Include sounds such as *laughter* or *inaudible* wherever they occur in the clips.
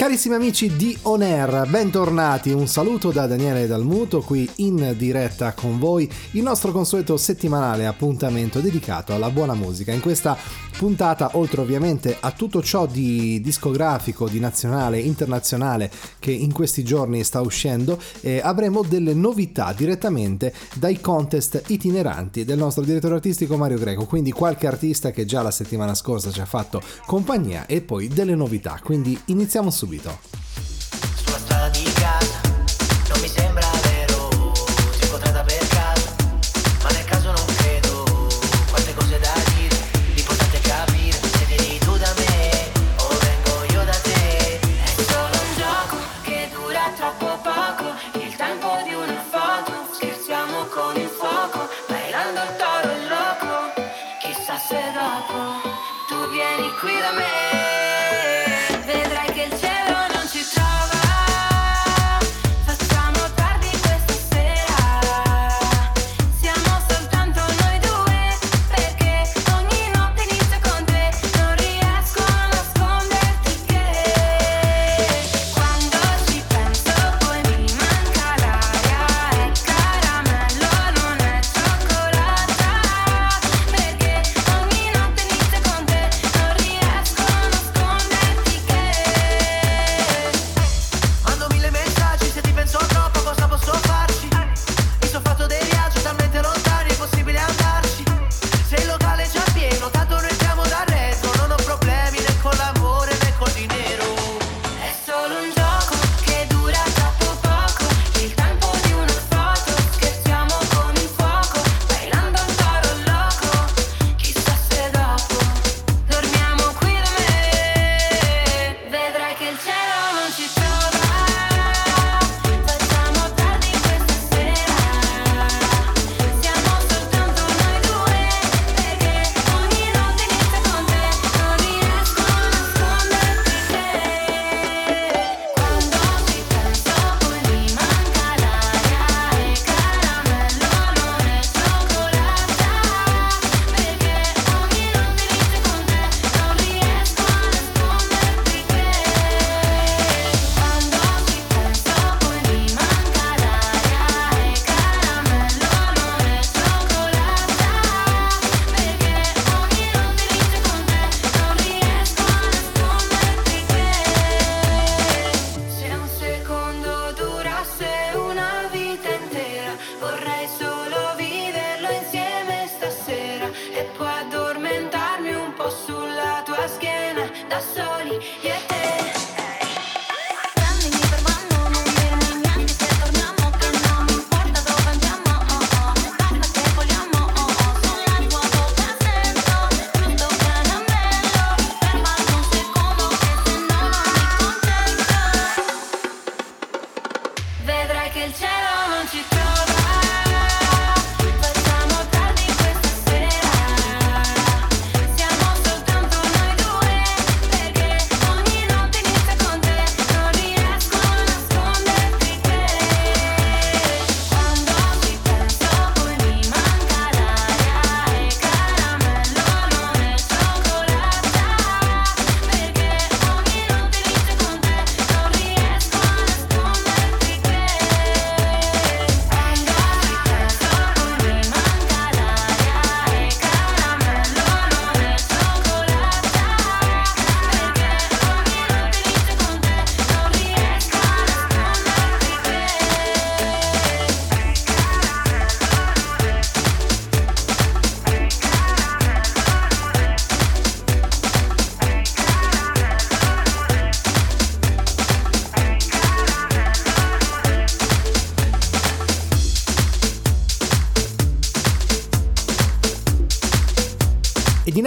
Carissimi amici di On Air, bentornati, un saluto da Daniele Dalmuto qui in diretta con voi, il nostro consueto settimanale appuntamento dedicato alla buona musica. In questa puntata, oltre ovviamente a tutto ciò di discografico, di nazionale, internazionale che in questi giorni sta uscendo, eh, avremo delle novità direttamente dai contest itineranti del nostro direttore artistico Mario Greco, quindi qualche artista che già la settimana scorsa ci ha fatto compagnia e poi delle novità, quindi iniziamo subito. subiter.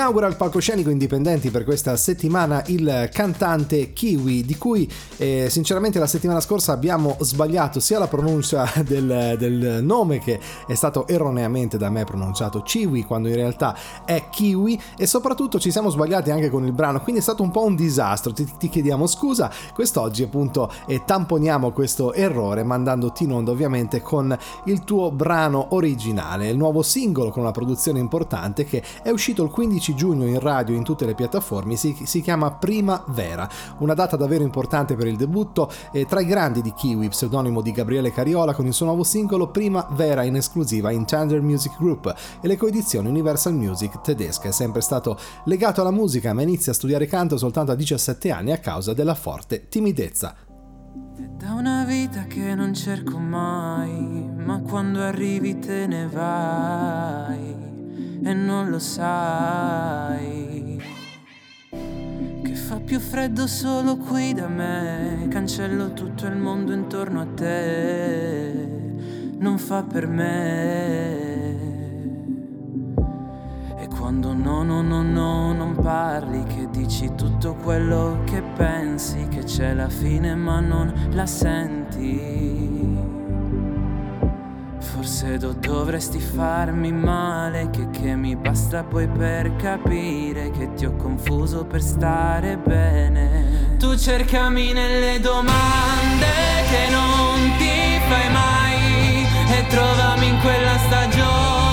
Inaugura il palcoscenico indipendenti per questa settimana il cantante Kiwi, di cui eh, sinceramente la settimana scorsa abbiamo sbagliato sia la pronuncia del, del, nome che è stato erroneamente da me pronunciato Kiwi quando in realtà è Kiwi e soprattutto ci siamo sbagliati anche con il brano, quindi è stato un po' un disastro, ti, ti chiediamo scusa, quest'oggi appunto eh, tamponiamo questo errore mandandoti in onda ovviamente con il tuo brano originale, il nuovo singolo con una produzione importante che è uscito il 15 15 giugno in radio in tutte le piattaforme si, si chiama Primavera, una data davvero importante per il debutto eh, tra i grandi di Kiwi, pseudonimo di Gabriele Cariola con il suo nuovo singolo Primavera in esclusiva in Thunder Music Group e le coedizioni Universal Music tedesca. È sempre stato legato alla musica ma inizia a studiare canto soltanto a 17 anni a causa della forte timidezza. È da una vita che non cerco mai, ma quando arrivi te ne vai e non lo sai. Che fa più freddo solo qui da me, cancello tutto il mondo intorno a te, non fa per me. Quando no, no, no, no, non parli, che dici tutto quello che pensi, che c'è la fine ma non la senti. Forse do, dovresti farmi male, che, che mi basta poi per capire che ti ho confuso per stare bene. Tu cercami nelle domande che non ti fai mai e trovami in quella stagione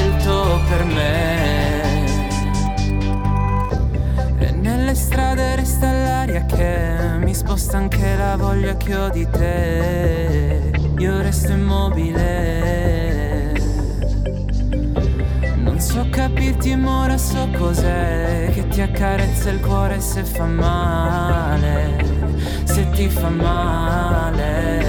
sposta anche la voglia che ho di te. Io resto immobile. Non so capirti ma ora so cos'è che ti accarezza il cuore se fa male, se ti fa male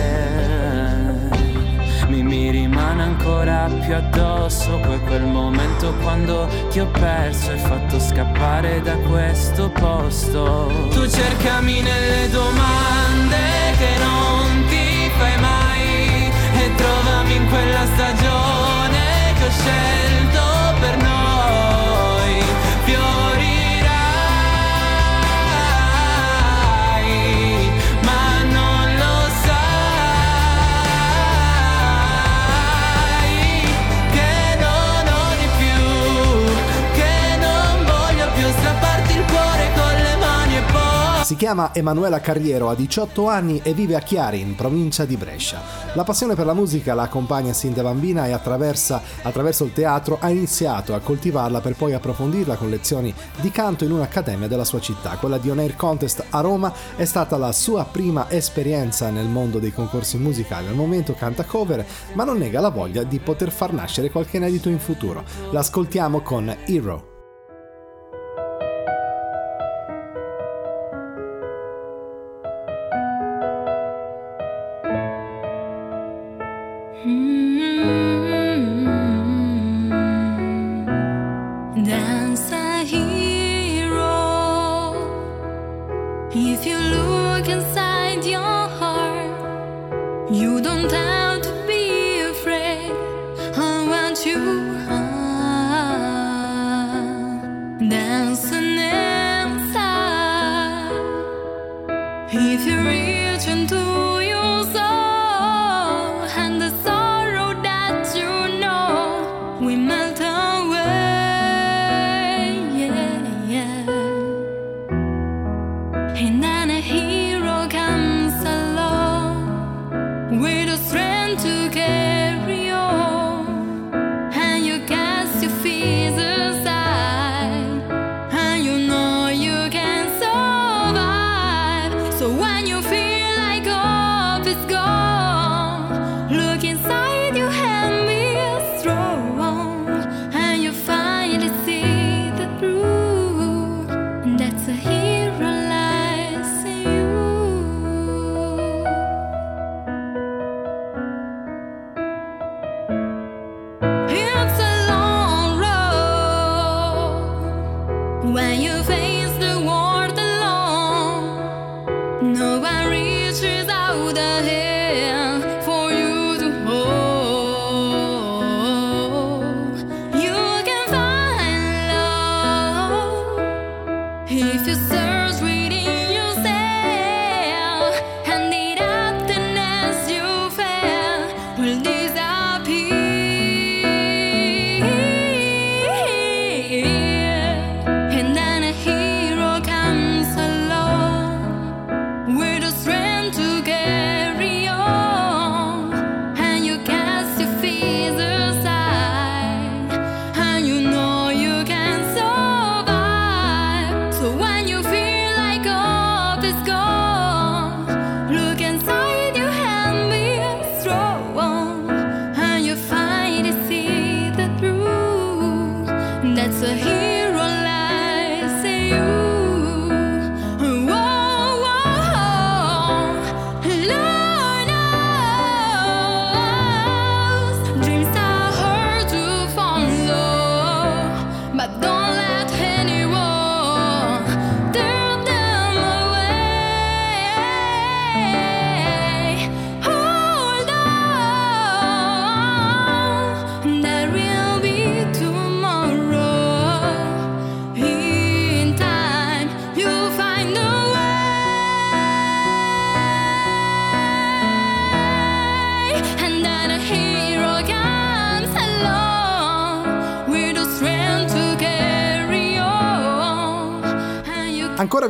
rimane ancora più addosso Poi quel momento quando ti ho perso e fatto scappare da questo posto. Tu cercami nelle domande che non ti fai mai E trovami in quella stagione che ho scelto Si chiama Emanuela Carriero, ha 18 anni e vive a Chiari, in provincia di Brescia. La passione per la musica la accompagna sin da bambina e attraverso il teatro ha iniziato a coltivarla per poi approfondirla con lezioni di canto in un'accademia della sua città. Quella di On Contest a Roma è stata la sua prima esperienza nel mondo dei concorsi musicali. Al momento canta cover, ma non nega la voglia di poter far nascere qualche inedito in futuro. L'ascoltiamo con Hero. So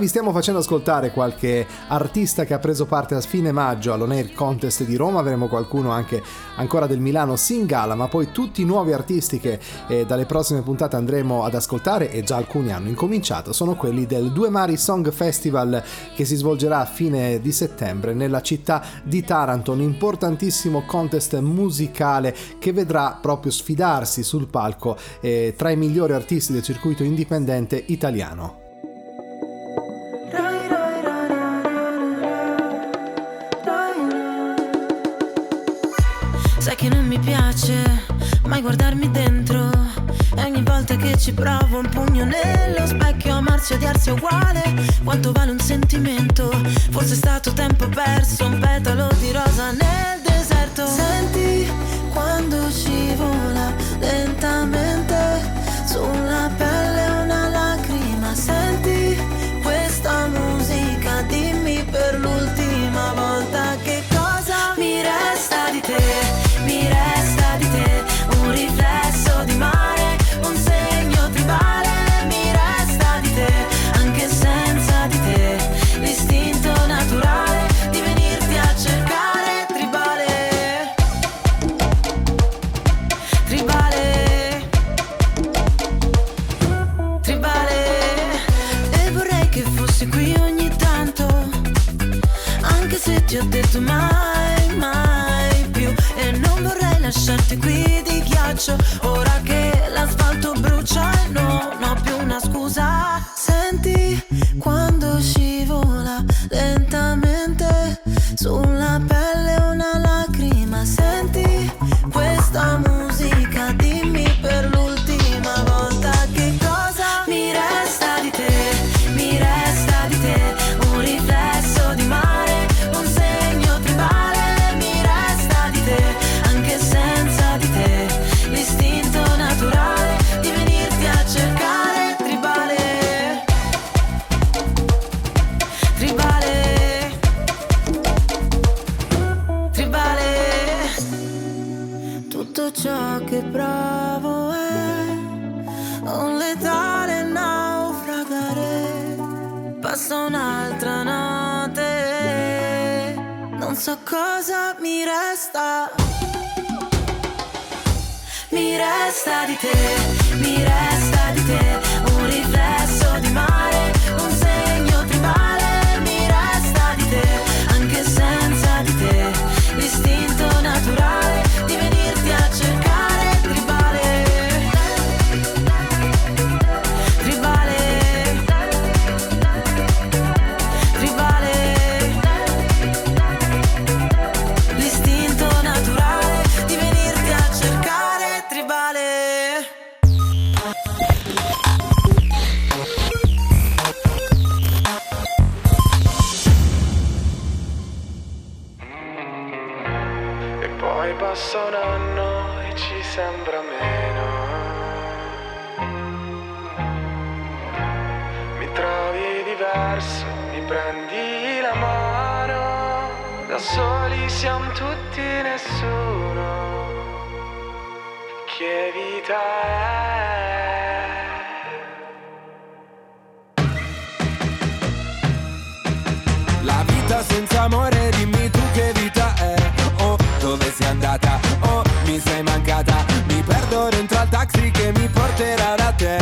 vi stiamo facendo ascoltare qualche artista che ha preso parte a fine maggio all'On Air Contest di Roma, avremo qualcuno anche ancora del Milano Singala, ma poi tutti i nuovi artisti che eh, dalle prossime puntate andremo ad ascoltare e già alcuni hanno incominciato, sono quelli del Due Mari Song Festival che si svolgerà a fine di settembre nella città di Taranto, un importantissimo contest musicale che vedrà proprio sfidarsi sul palco eh, tra i migliori artisti del circuito indipendente italiano. Sai che non mi piace mai guardarmi dentro. E ogni volta che ci provo un pugno nello specchio Amarsi e odiarsi è uguale. Quanto vale un sentimento? Forse è stato tempo perso Un petalo di rosa nel deserto. Senti quando scivola lentamente Sulla soli siamo tutti nessuno. Che vita è? La vita senza amore, dimmi tu che vita è. Oh, dove sei andata? Oh, mi sei mancata. Mi perdo dentro al taxi che mi porterà da te.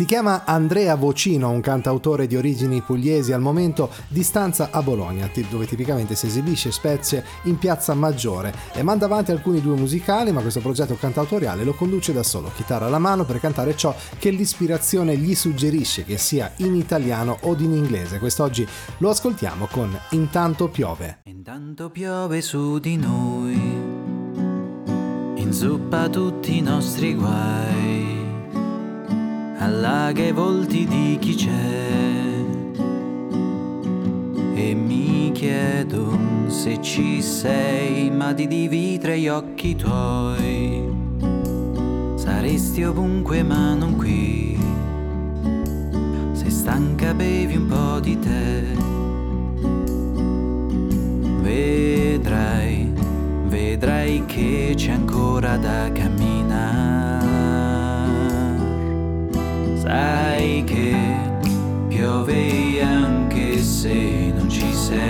Si chiama Andrea Vocino, un cantautore di origini pugliesi al momento di stanza a Bologna, dove tipicamente si esibisce spezie in piazza Maggiore e manda avanti alcuni due musicali, ma questo progetto cantautoriale lo conduce da solo, chitarra alla mano per cantare ciò che l'ispirazione gli suggerisce, che sia in italiano o in inglese. Quest'oggi lo ascoltiamo con Intanto piove. Intanto piove su di noi, inzuppa tutti i nostri guai, allaga i volti di chi c'è. E mi chiedo se ci sei, ma di dividere gli occhi tuoi. Saresti ovunque ma non qui. Se stanca bevi un po' di te. Vedrai, vedrai che c'è ancora da camminare. Sai che piove anche se non ci sei.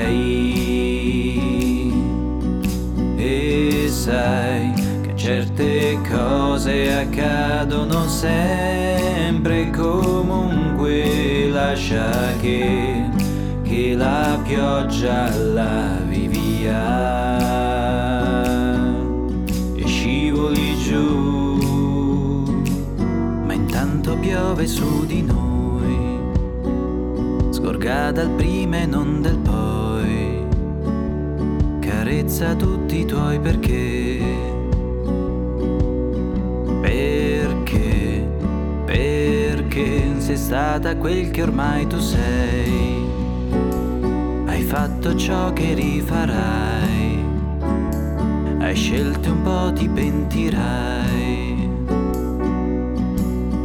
E sai che certe cose accadono sempre comunque lascia che, che la pioggia lavi via piove su di noi, scorga dal prima e non del poi, carezza tutti i tuoi perché, perché, perché sei stata quel che ormai tu sei, hai fatto ciò che rifarai, hai scelto un po' ti pentirai.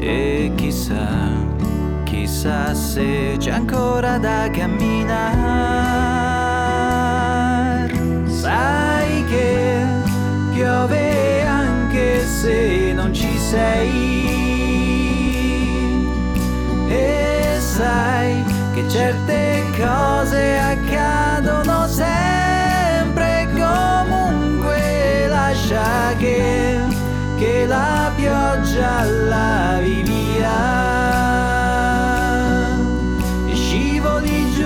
E chissà, chissà se c'è ancora da camminare. Sai che piove anche se non ci sei. E sai che certe cose accadono sempre comunque lascia che, che la pioggia lavi via e scivoli giù.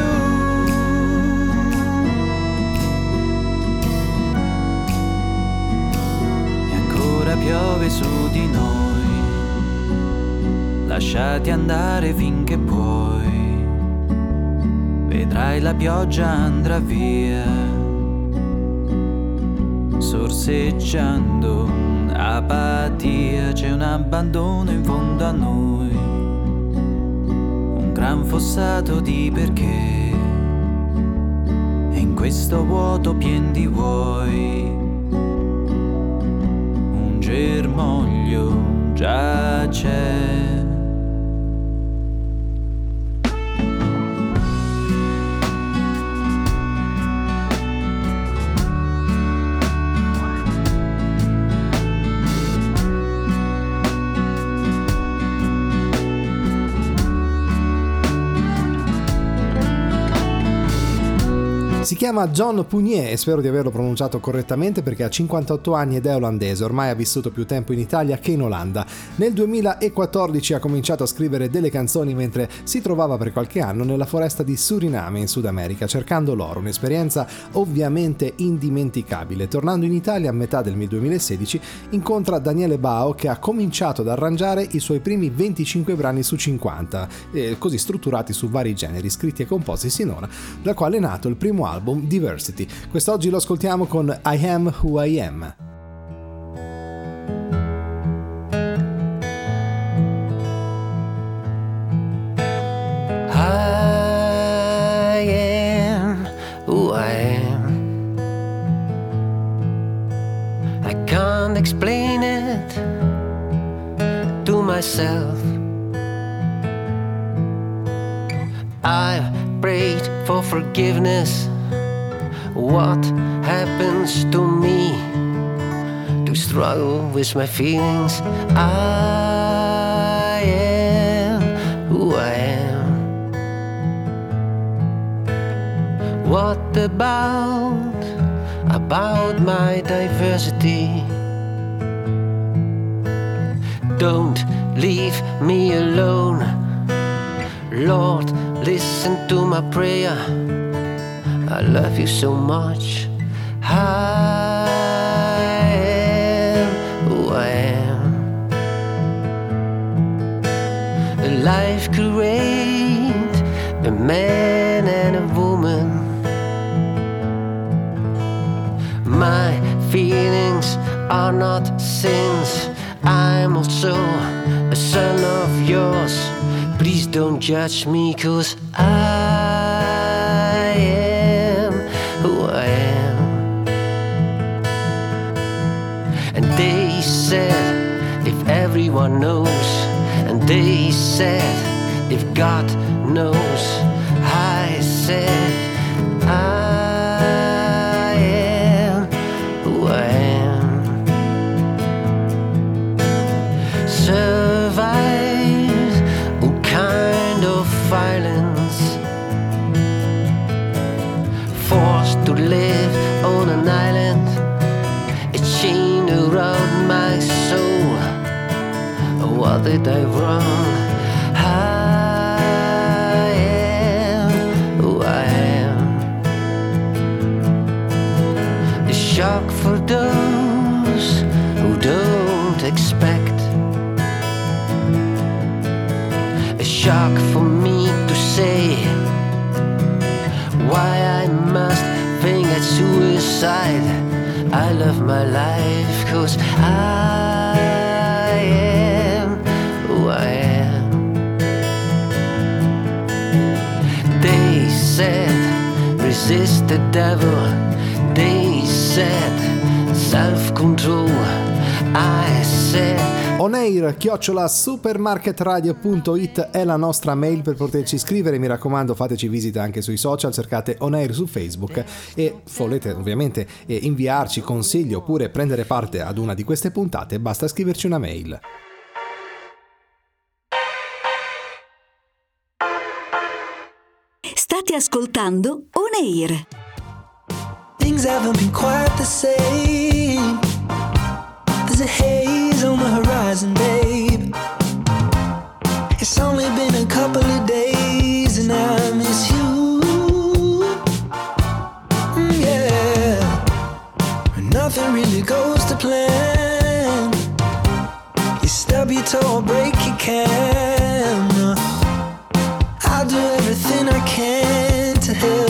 E ancora piove su di noi, lasciati andare finché puoi. Vedrai la pioggia andrà via, sorseggiando apatia, c'è un abbandono in fondo a noi, un gran fossato di perché, e in questo vuoto pien di vuoi, un germoglio già c'è. Si chiama John Pugnier e spero di averlo pronunciato correttamente perché ha 58 anni ed è olandese, ormai ha vissuto più tempo in Italia che in Olanda. Nel 2014 ha cominciato a scrivere delle canzoni mentre si trovava per qualche anno nella foresta di Suriname in Sud America cercando l'oro, un'esperienza ovviamente indimenticabile. Tornando in Italia a metà del 2016 incontra Daniele Bao che ha cominciato ad arrangiare i suoi primi 25 brani su 50, eh, così strutturati su vari generi, scritti e composti sinora, dal quale è nato il primo album album Diversity. Quest'oggi lo ascoltiamo con I Am Who I Am. Explain it to myself. I've prayed for forgiveness what happens to me to struggle with my feelings. I am who I am. What about about my diversity? Don't leave me alone. Lord, listen to my prayer. I love you so much. I am who I am. A life create a man and a woman. My feelings are not sins. I'm also a son of yours. Please don't judge me, cause I knows, and they said, if God What did I wrong? I am who I am. A shock for those who don't expect. A shock for me to say why I must think at suicide. I love my life cause I the devil. They said self control. I said Oneir chiocciola supermarketradio.it è la nostra mail per poterci scrivere. Mi raccomando, fateci visita anche sui social, cercate Oneir su Facebook e volete ovviamente eh, inviarci consigli oppure prendere parte ad una di queste puntate, basta scriverci una mail. State ascoltando Oneir. things haven't been quite the same. There's a haze on the horizon, babe. It's only been a couple of days, and I miss you. Mm, yeah, nothing really goes to plan. You stub your toe or break your camera. I'll do everything I can to help.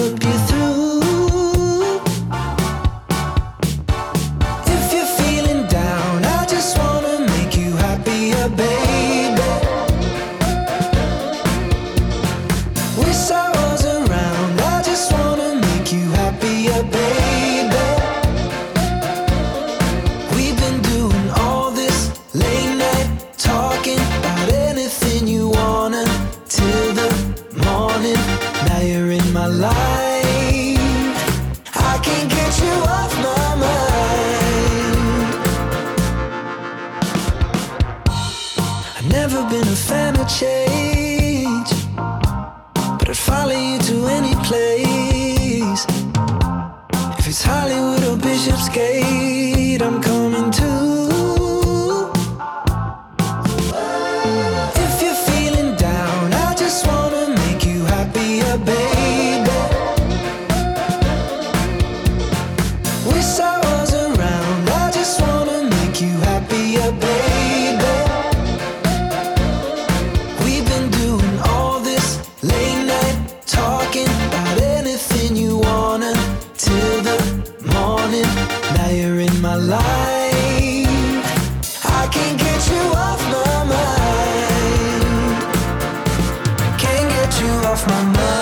my mind.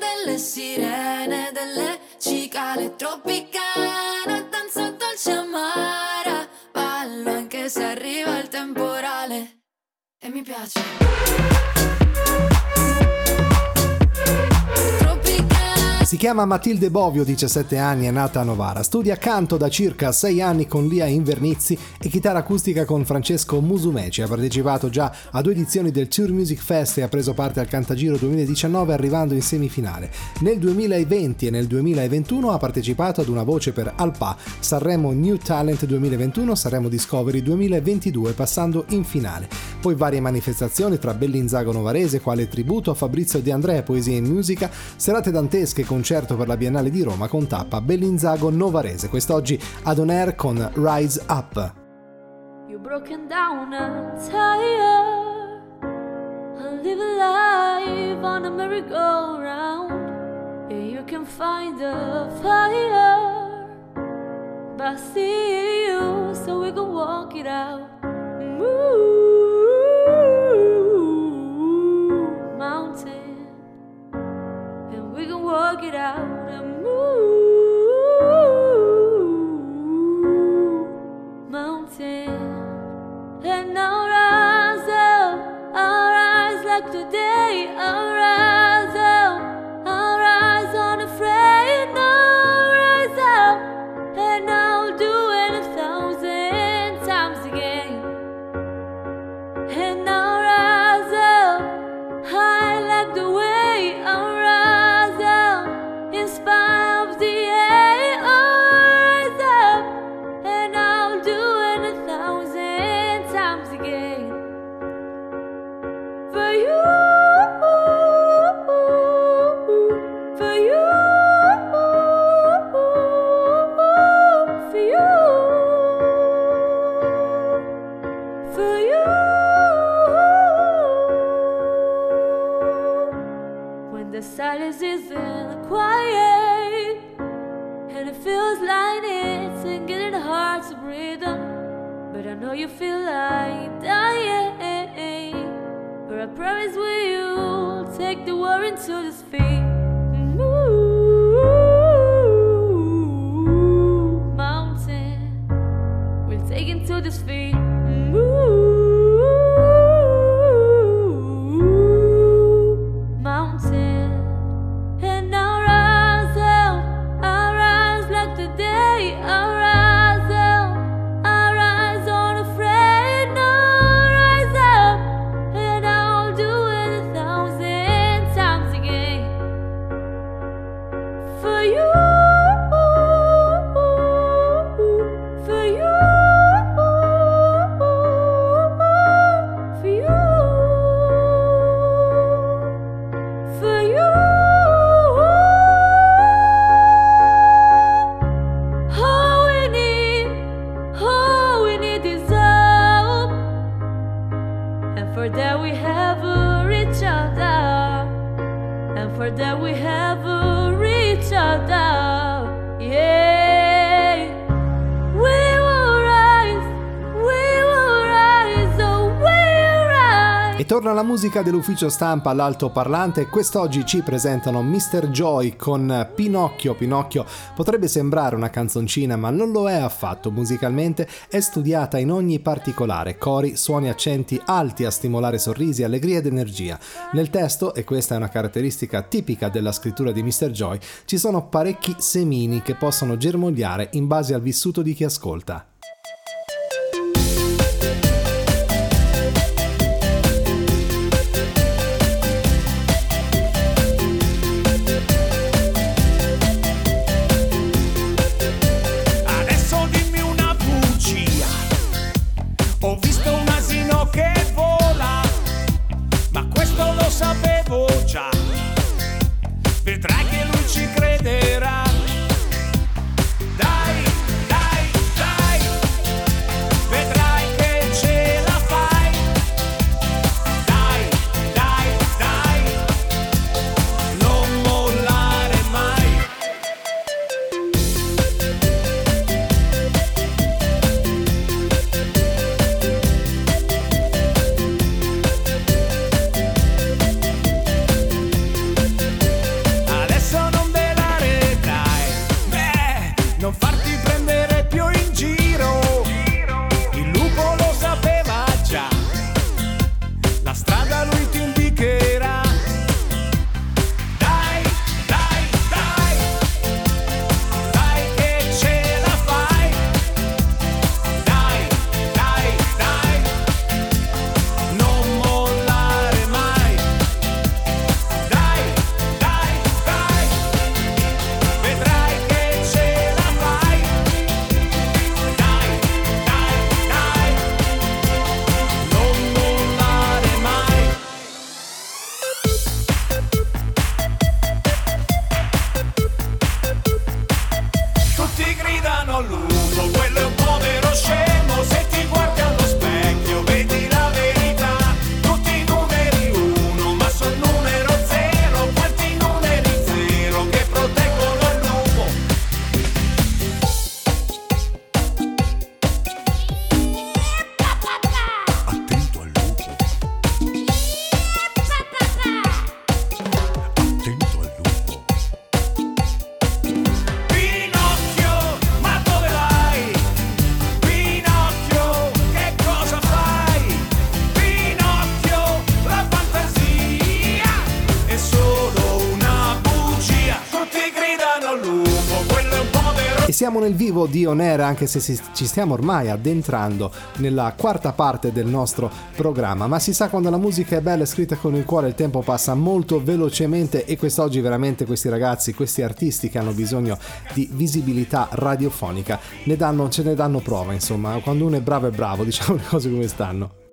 delle sirene, delle cicale tropicana, danza dolce amara, ballo anche se arriva il temporale e mi piace. chiama Matilde Bovio, 17 anni, è nata a Novara. Studia canto da circa 6 anni con Lia Invernizzi e chitarra acustica con Francesco Musumeci. Ha partecipato già a due edizioni del Tour Music Fest e ha preso parte al Cantagiro 2019 arrivando in semifinale. Nel 2020 e nel 2021 ha partecipato ad una voce per Alpa, Sanremo New Talent 2021, Sanremo Discovery 2022 passando in finale. Poi varie manifestazioni tra Bellinzago Novarese quale tributo a Fabrizio De Andrea, poesia e musica, serate dantesche con concerto per la Biennale di Roma con tappa Bellinzago Novarese. Quest'oggi ad On Air con Rise Up. You broken down and tired. I live a life on a merry-go-round. Yeah, you can find the fire, but I see you, so we can walk it out. Move, walk it out and move, mountain, and now rise up, I'll rise like today, I'll rise But I promise we for that we have reach out and for that we have a reach torna la musica dell'ufficio stampa all'altoparlante e quest'oggi ci presentano Mr. Joy con Pinocchio. Pinocchio potrebbe sembrare una canzoncina ma non lo è affatto, musicalmente è studiata in ogni particolare, cori, suoni, accenti alti a stimolare sorrisi, allegria ed energia. Nel testo, e questa è una caratteristica tipica della scrittura di Mr. Joy, ci sono parecchi semini che possono germogliare in base al vissuto di chi ascolta. Siamo nel vivo di Onera anche se ci stiamo ormai addentrando nella quarta parte del nostro programma, ma si sa quando la musica è bella e scritta con il cuore il tempo passa molto velocemente e quest'oggi veramente questi ragazzi, questi artisti che hanno bisogno di visibilità radiofonica ne danno, ce ne danno prova, insomma, quando uno è bravo è bravo, *laughs* diciamo le cose come stanno.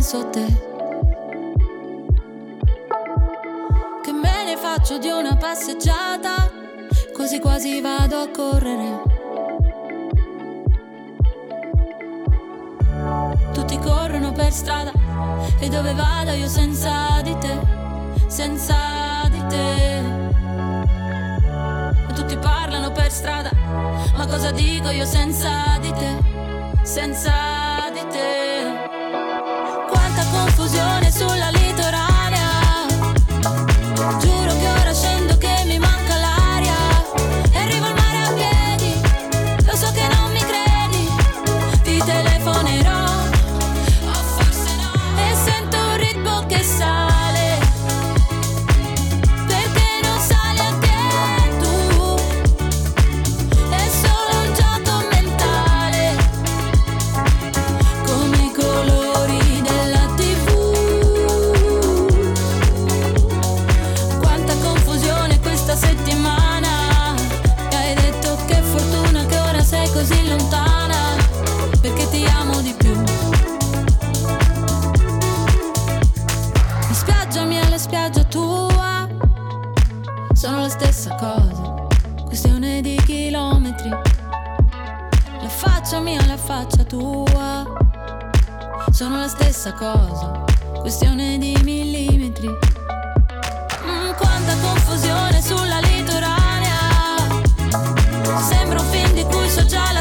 Penso a te. Che me ne faccio di una passeggiata, quasi quasi vado a correre. Tutti corrono per strada e dove vado io senza di te, senza di te. Tutti parlano per strada, ma cosa dico io senza di te, senza di te? Quanta confusione sulla litoranea, spiaggia tua sono la stessa cosa, questione di chilometri. La faccia mia la faccia tua sono la stessa cosa, questione di millimetri. Mm, quanta confusione sulla litoranea, sembra un film di cui so già la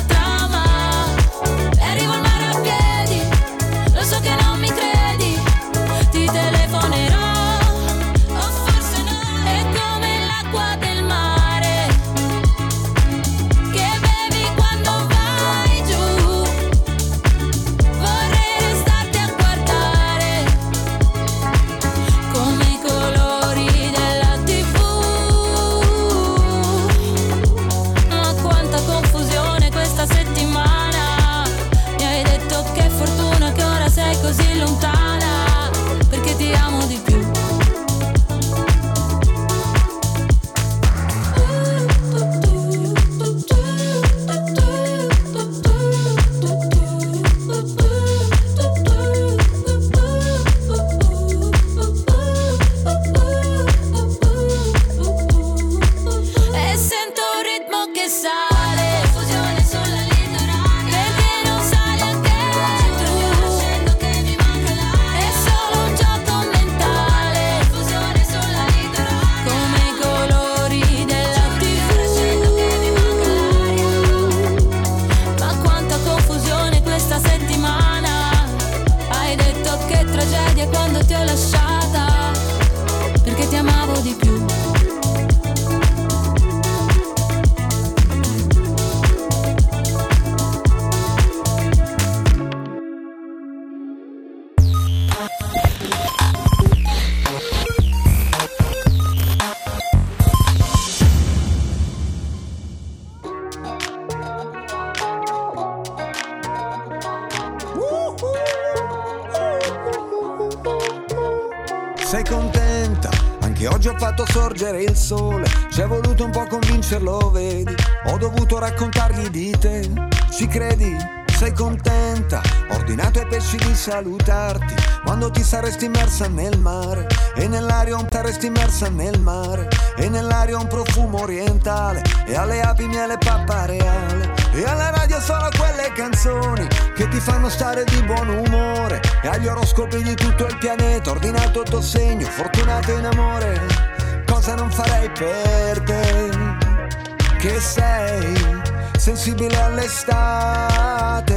Ci credi? Sei contenta? Ordinato ai pesci di salutarti quando ti saresti immersa nel mare. E nell'aria un saresti immersa nel mare. E nell'aria un profumo orientale. E alle api miele pappa reale. E alla radio solo quelle canzoni che ti fanno stare di buon umore. E agli oroscopi di tutto il pianeta, ordinato il tuo segno, fortunato in amore. Cosa non farei per te? Che sei sensibile all'estate.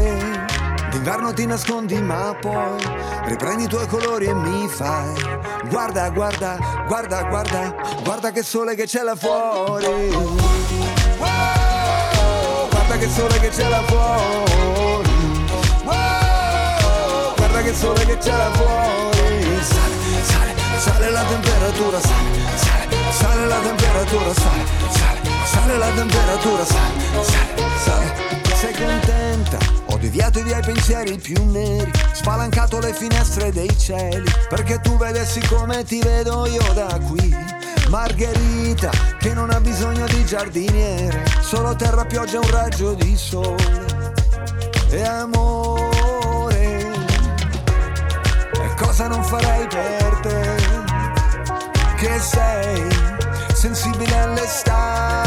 D'inverno ti nascondi ma poi riprendi i tuoi colori e mi fai. Guarda, guarda, guarda, guarda, guarda che sole che c'è là fuori. Wow, Guarda che sole che c'è là fuori. Wow, che sole che c'è là fuori. Sale, sale, sale la temperatura, sale, sale, sale la temperatura, sale, sale, temperatura, sale, sale, sale sei contenta? Ho deviato via i pensieri più neri, spalancato le finestre dei cieli, perché tu vedessi come ti vedo io da qui. Margherita, che non ha bisogno di giardiniere, solo terra, pioggia, un raggio di sole. E amore, e cosa non farei per te? Che sei sensibile all'estate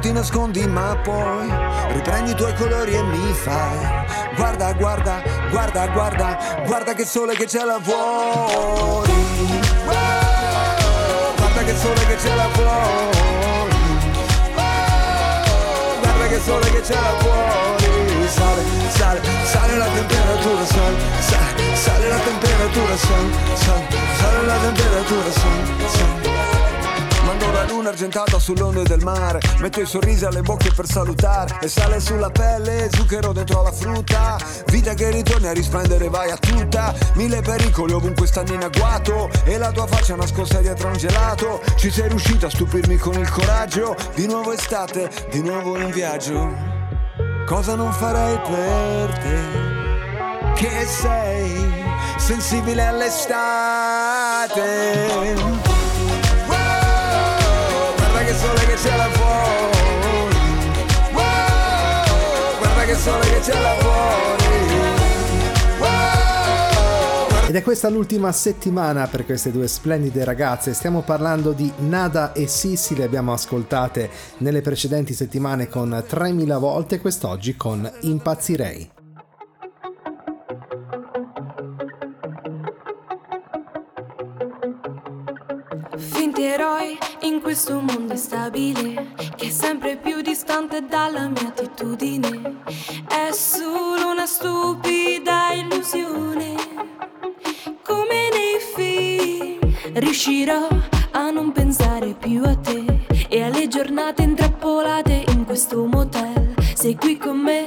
Ti nascondi ma poi riprendi i tuoi colori e mi fai. Guarda, guarda, guarda, guarda, guarda che sole che c'è là fuori. Guarda che sole che c'è là fuori. Guarda che sole che c'è là fuori. Sale, sale, sale la temperatura, sale, sale, sale la temperatura, sale, sale, sale la temperatura, sale, sale. la luna argentata sull'onde del mare. Metto i sorrisi alle bocche per salutare. E sale sulla pelle, zucchero dentro la frutta. Vita che ritorni a risplendere, vai a tutta Mille pericoli ovunque stanno in agguato. E la tua faccia nascosta dietro un gelato. Ci sei riuscito a stupirmi con il coraggio. Di nuovo estate, di nuovo in viaggio. Cosa non farei per te? Che sei sensibile all'estate che c'è là fuori ed è questa l'ultima settimana per queste due splendide ragazze. Stiamo parlando di Nada e Sissi, le abbiamo ascoltate nelle precedenti settimane con 3000 volte, quest'oggi con Impazzirei. Questo mondo instabile che è sempre più distante dalla mia attitudine. È solo una stupida illusione, come nei film. Riuscirò a non pensare più a te e alle giornate intrappolate in questo motel. Sei qui con me,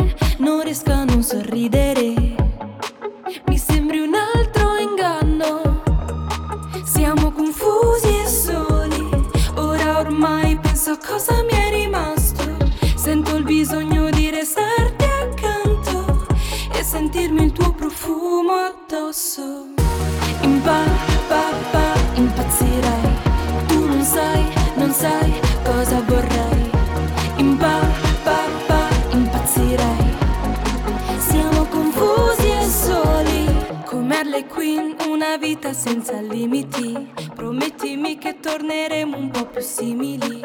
vita senza limiti. Promettimi che torneremo un po' più simili.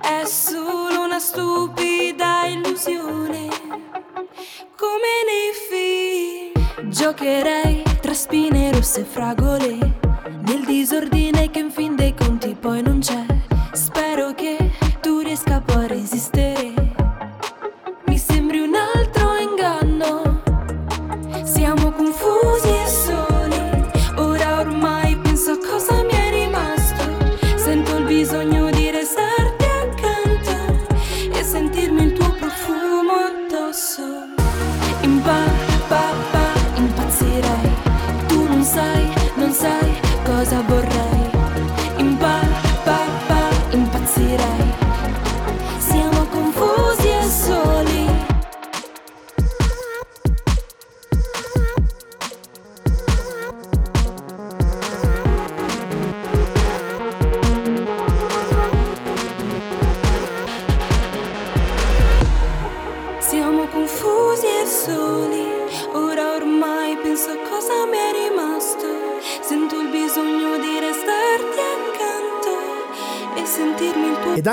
È solo una stupida illusione. Come nei film. Giocherei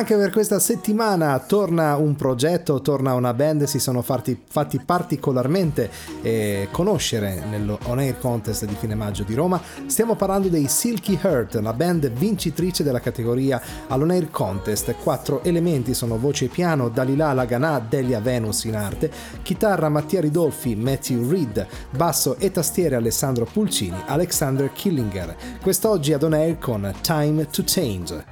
anche per questa settimana torna un progetto, torna una band, si sono fatti, fatti particolarmente eh, conoscere nello Air Contest di fine maggio di Roma. Stiamo parlando dei Silky Heart, la band vincitrice della categoria all'On Air Contest. Quattro elementi sono voce e piano, Dalila Laganà, Delia Venus in arte, chitarra Mattia Ridolfi, Matthew Reed, basso e tastiere Alessandro Pulcini, Alexander Killinger. Quest'oggi ad On Air con Time to Change.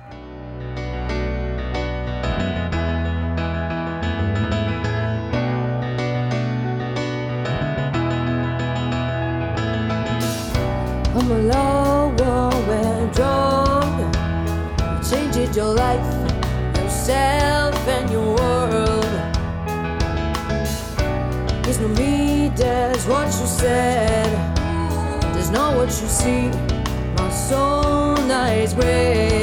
You see. My soul nights gray.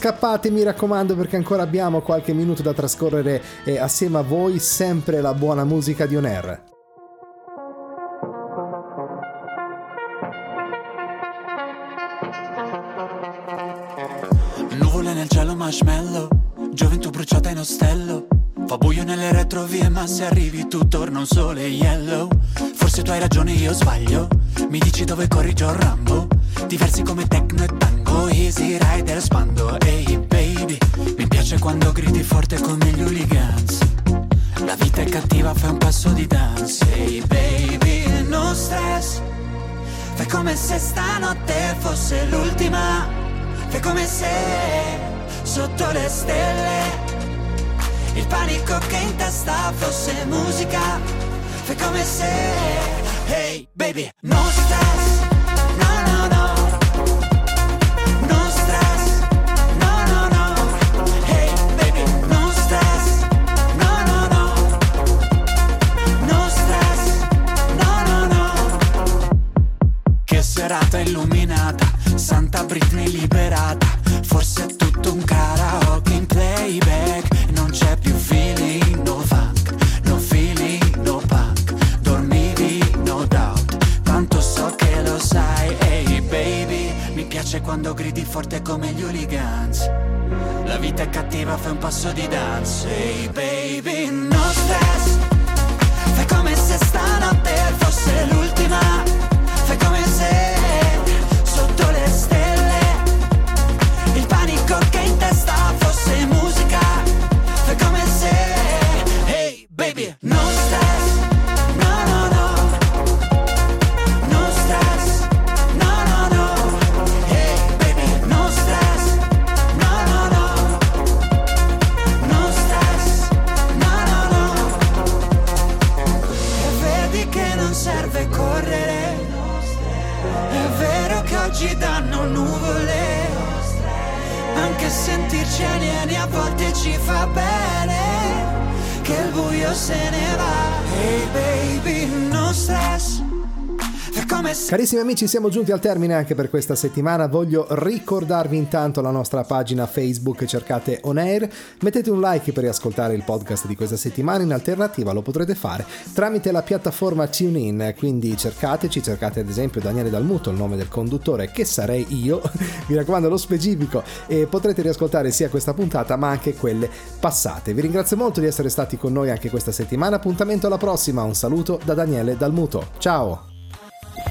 Scappate, mi raccomando, perché ancora abbiamo qualche minuto da trascorrere eh, assieme a voi, sempre la buona musica di On. Nuvole nel cielo marshmallow Gioventù bruciata in ostello Fa buio nelle retrovie ma se arrivi tu torna un sole yellow. Forse tu hai ragione io sbaglio. Mi dici dove corri John Rambo. Diversi come techno e tango Easy rider spando. Ehi baby Mi piace quando gridi forte come gli hooligans. La vita è cattiva fai un passo di dance. Ehi baby non stress. Fai come se stanotte fosse l'ultima. Fai come se sotto le stelle il panico che in testa fosse musica Fai come se Hey baby Non stress No no no. Serata illuminata Santa Britney liberata. Forse quando gridi forte come gli hooligans. La vita è cattiva, fai un passo di danza. Hey baby, no stress. Fai come se stanotte fosse l'ultima il buio se ne va Hey baby, Carissimi amici, siamo giunti al termine anche per questa settimana. Voglio ricordarvi intanto la nostra pagina Facebook, cercate On Air, mettete un like per riascoltare il podcast di questa settimana. In alternativa lo potrete fare tramite la piattaforma TuneIn, quindi cercateci, cercate ad esempio Daniele Dalmuto, il nome del conduttore, che sarei io, *laughs* mi raccomando lo specifico, e potrete riascoltare sia questa puntata ma anche quelle passate. Vi ringrazio molto di essere stati con noi anche questa settimana. Appuntamento alla prossima. Un saluto da Daniele Dalmuto. Ciao!